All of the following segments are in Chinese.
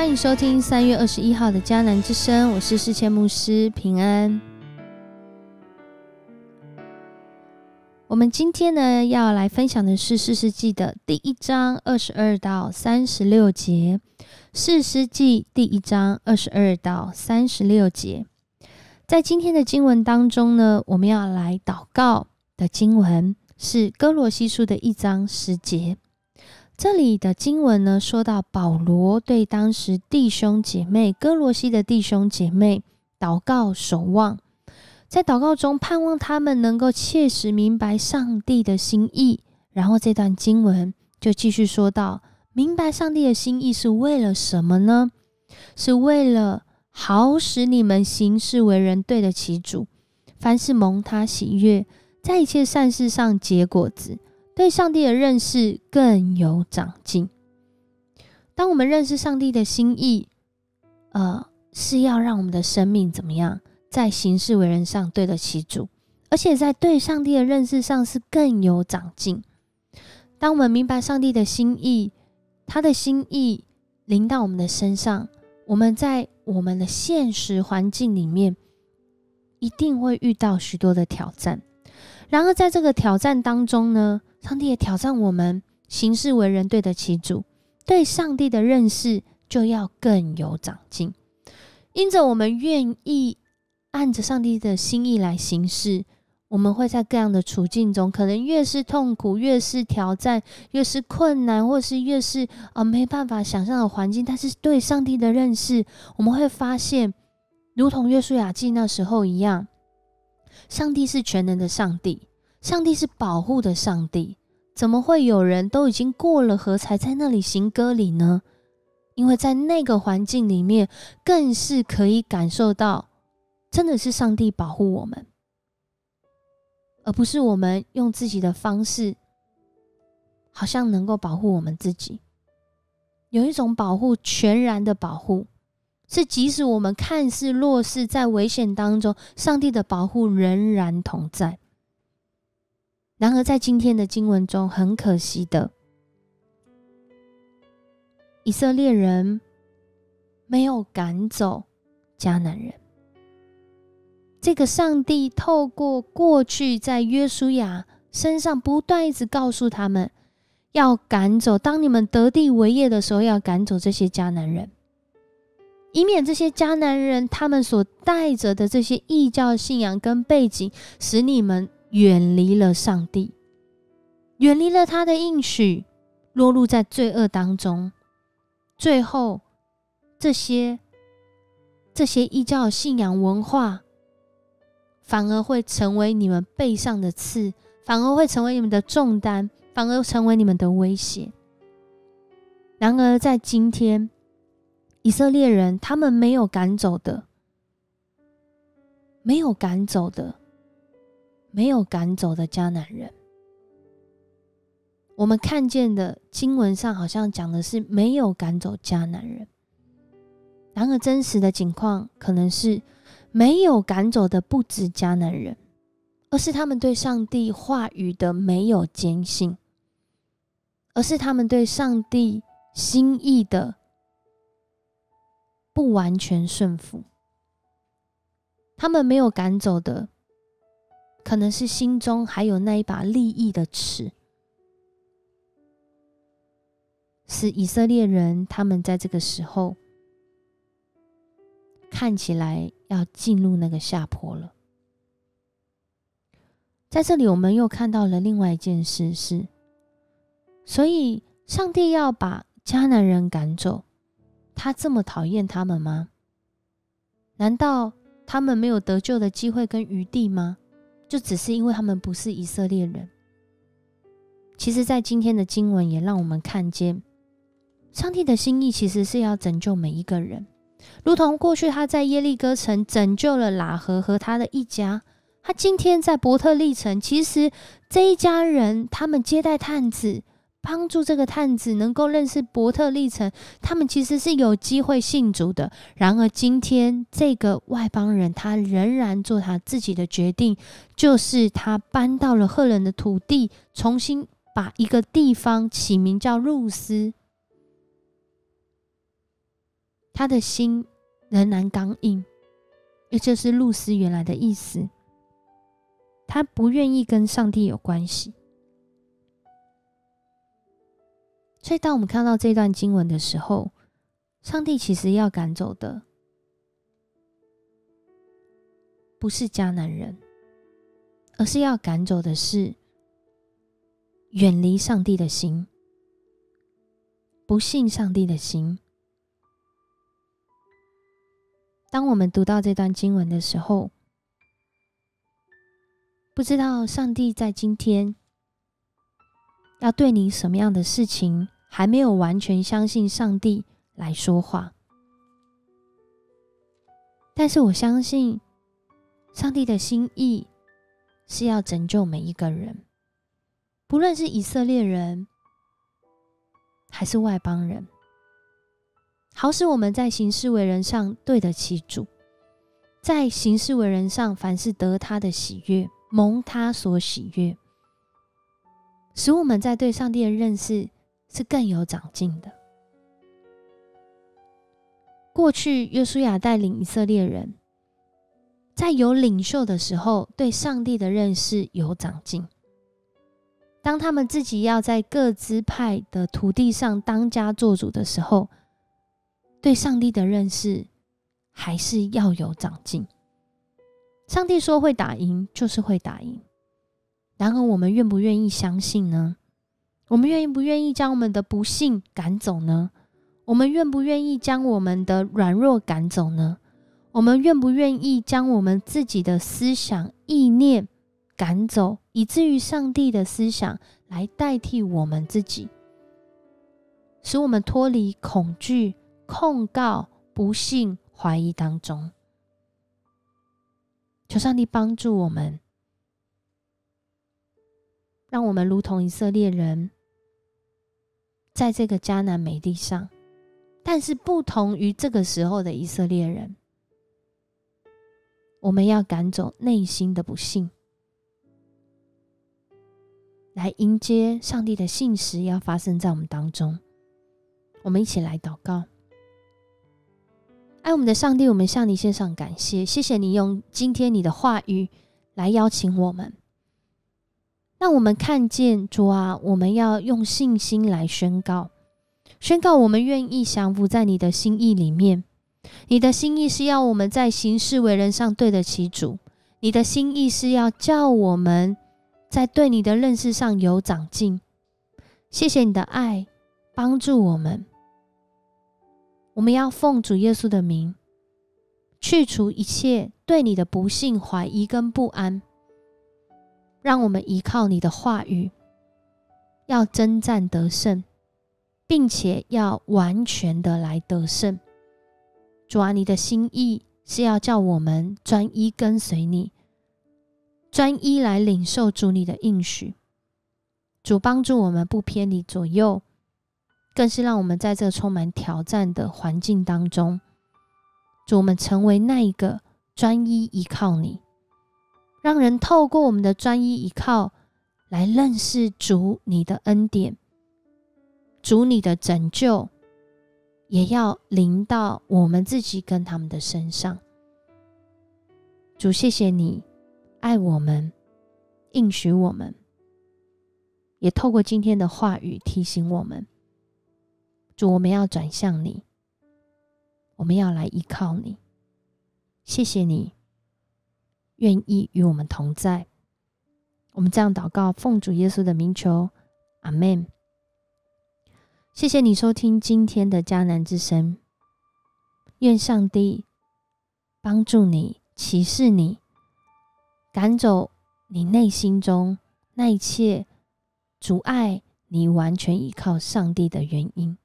欢迎收听三月二十一号的迦南之声，我是世谦牧师平安。我们今天呢要来分享的是四世纪的第一章二十二到三十六节。四世纪第一章二十二到三十六节，在今天的经文当中呢，我们要来祷告的经文是哥罗西书的一章十节。这里的经文呢，说到保罗对当时弟兄姐妹哥罗西的弟兄姐妹祷告守望，在祷告中盼望他们能够切实明白上帝的心意。然后这段经文就继续说到，明白上帝的心意是为了什么呢？是为了好使你们行事为人对得起主，凡是蒙他喜悦，在一切善事上结果子。对上帝的认识更有长进。当我们认识上帝的心意，呃，是要让我们的生命怎么样，在行事为人上对得起主，而且在对上帝的认识上是更有长进。当我们明白上帝的心意，他的心意临到我们的身上，我们在我们的现实环境里面，一定会遇到许多的挑战。然而，在这个挑战当中呢？上帝也挑战我们行事为人对得起主，对上帝的认识就要更有长进。因着我们愿意按着上帝的心意来行事，我们会在各样的处境中，可能越是痛苦，越是挑战，越是困难，或是越是呃没办法想象的环境，但是对上帝的认识，我们会发现，如同约书亚记那时候一样，上帝是全能的上帝。上帝是保护的上帝，怎么会有人都已经过了河才在那里行割礼呢？因为在那个环境里面，更是可以感受到，真的是上帝保护我们，而不是我们用自己的方式，好像能够保护我们自己。有一种保护，全然的保护，是即使我们看似弱势，在危险当中，上帝的保护仍然同在。然而，在今天的经文中，很可惜的，以色列人没有赶走迦南人。这个上帝透过过去在约书亚身上不断一直告诉他们，要赶走。当你们得地为业的时候，要赶走这些迦南人，以免这些迦南人他们所带着的这些异教信仰跟背景，使你们。远离了上帝，远离了他的应许，落入在罪恶当中，最后这些这些异教信仰文化，反而会成为你们背上的刺，反而会成为你们的重担，反而成为你们的威胁。然而，在今天，以色列人他们没有赶走的，没有赶走的。没有赶走的迦南人，我们看见的经文上好像讲的是没有赶走迦南人，然而真实的情况可能是没有赶走的不止迦南人，而是他们对上帝话语的没有坚信，而是他们对上帝心意的不完全顺服，他们没有赶走的。可能是心中还有那一把利益的尺，是以色列人他们在这个时候看起来要进入那个下坡了。在这里，我们又看到了另外一件事是，所以上帝要把迦南人赶走，他这么讨厌他们吗？难道他们没有得救的机会跟余地吗？就只是因为他们不是以色列人。其实，在今天的经文也让我们看见，上帝的心意其实是要拯救每一个人，如同过去他在耶利哥城拯救了喇合和他的一家，他今天在伯特利城，其实这一家人他们接待探子。帮助这个探子能够认识伯特利城，他们其实是有机会信主的。然而，今天这个外邦人，他仍然做他自己的决定，就是他搬到了赫人的土地，重新把一个地方起名叫露丝。他的心仍然刚硬，也就是露丝原来的意思。他不愿意跟上帝有关系。所以，当我们看到这段经文的时候，上帝其实要赶走的不是迦南人，而是要赶走的是远离上帝的心、不信上帝的心。当我们读到这段经文的时候，不知道上帝在今天。要对你什么样的事情还没有完全相信上帝来说话，但是我相信上帝的心意是要拯救每一个人，不论是以色列人还是外邦人，好使我们在行事为人上对得起主，在行事为人上凡是得他的喜悦，蒙他所喜悦。使我们在对上帝的认识是更有长进的。过去，约书亚带领以色列人，在有领袖的时候，对上帝的认识有长进。当他们自己要在各支派的土地上当家做主的时候，对上帝的认识还是要有长进。上帝说会打赢，就是会打赢。然而，我们愿不愿意相信呢？我们愿意不愿意将我们的不幸赶走呢？我们愿不愿意将我们的软弱赶走呢？我们愿不愿意将我们自己的思想意念赶走，以至于上帝的思想来代替我们自己，使我们脱离恐惧、控告、不幸、怀疑当中？求上帝帮助我们。让我们如同以色列人，在这个迦南美地上，但是不同于这个时候的以色列人，我们要赶走内心的不幸，来迎接上帝的信实要发生在我们当中。我们一起来祷告，爱我们的上帝，我们向你献上感谢，谢谢你用今天你的话语来邀请我们。让我们看见主啊，我们要用信心来宣告，宣告我们愿意降服在你的心意里面。你的心意是要我们在行事为人上对得起主，你的心意是要叫我们在对你的认识上有长进。谢谢你的爱，帮助我们。我们要奉主耶稣的名，去除一切对你的不幸、怀疑跟不安。让我们依靠你的话语，要征战得胜，并且要完全的来得胜。主啊，你的心意是要叫我们专一跟随你，专一来领受主你的应许。主帮助我们不偏离左右，更是让我们在这充满挑战的环境当中，主我们成为那一个专一依靠你。让人透过我们的专一依靠来认识主你的恩典，主你的拯救，也要临到我们自己跟他们的身上。主，谢谢你爱我们，应许我们，也透过今天的话语提醒我们。主，我们要转向你，我们要来依靠你。谢谢你。愿意与我们同在，我们这样祷告，奉主耶稣的名求，阿门。谢谢你收听今天的迦南之声，愿上帝帮助你，启示你，赶走你内心中那一切阻碍你完全依靠上帝的原因，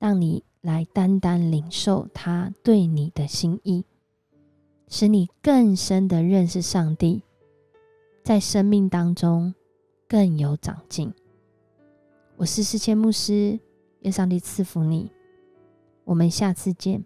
让你来单单领受他对你的心意。使你更深的认识上帝，在生命当中更有长进。我是世谦牧师，愿上帝赐福你。我们下次见。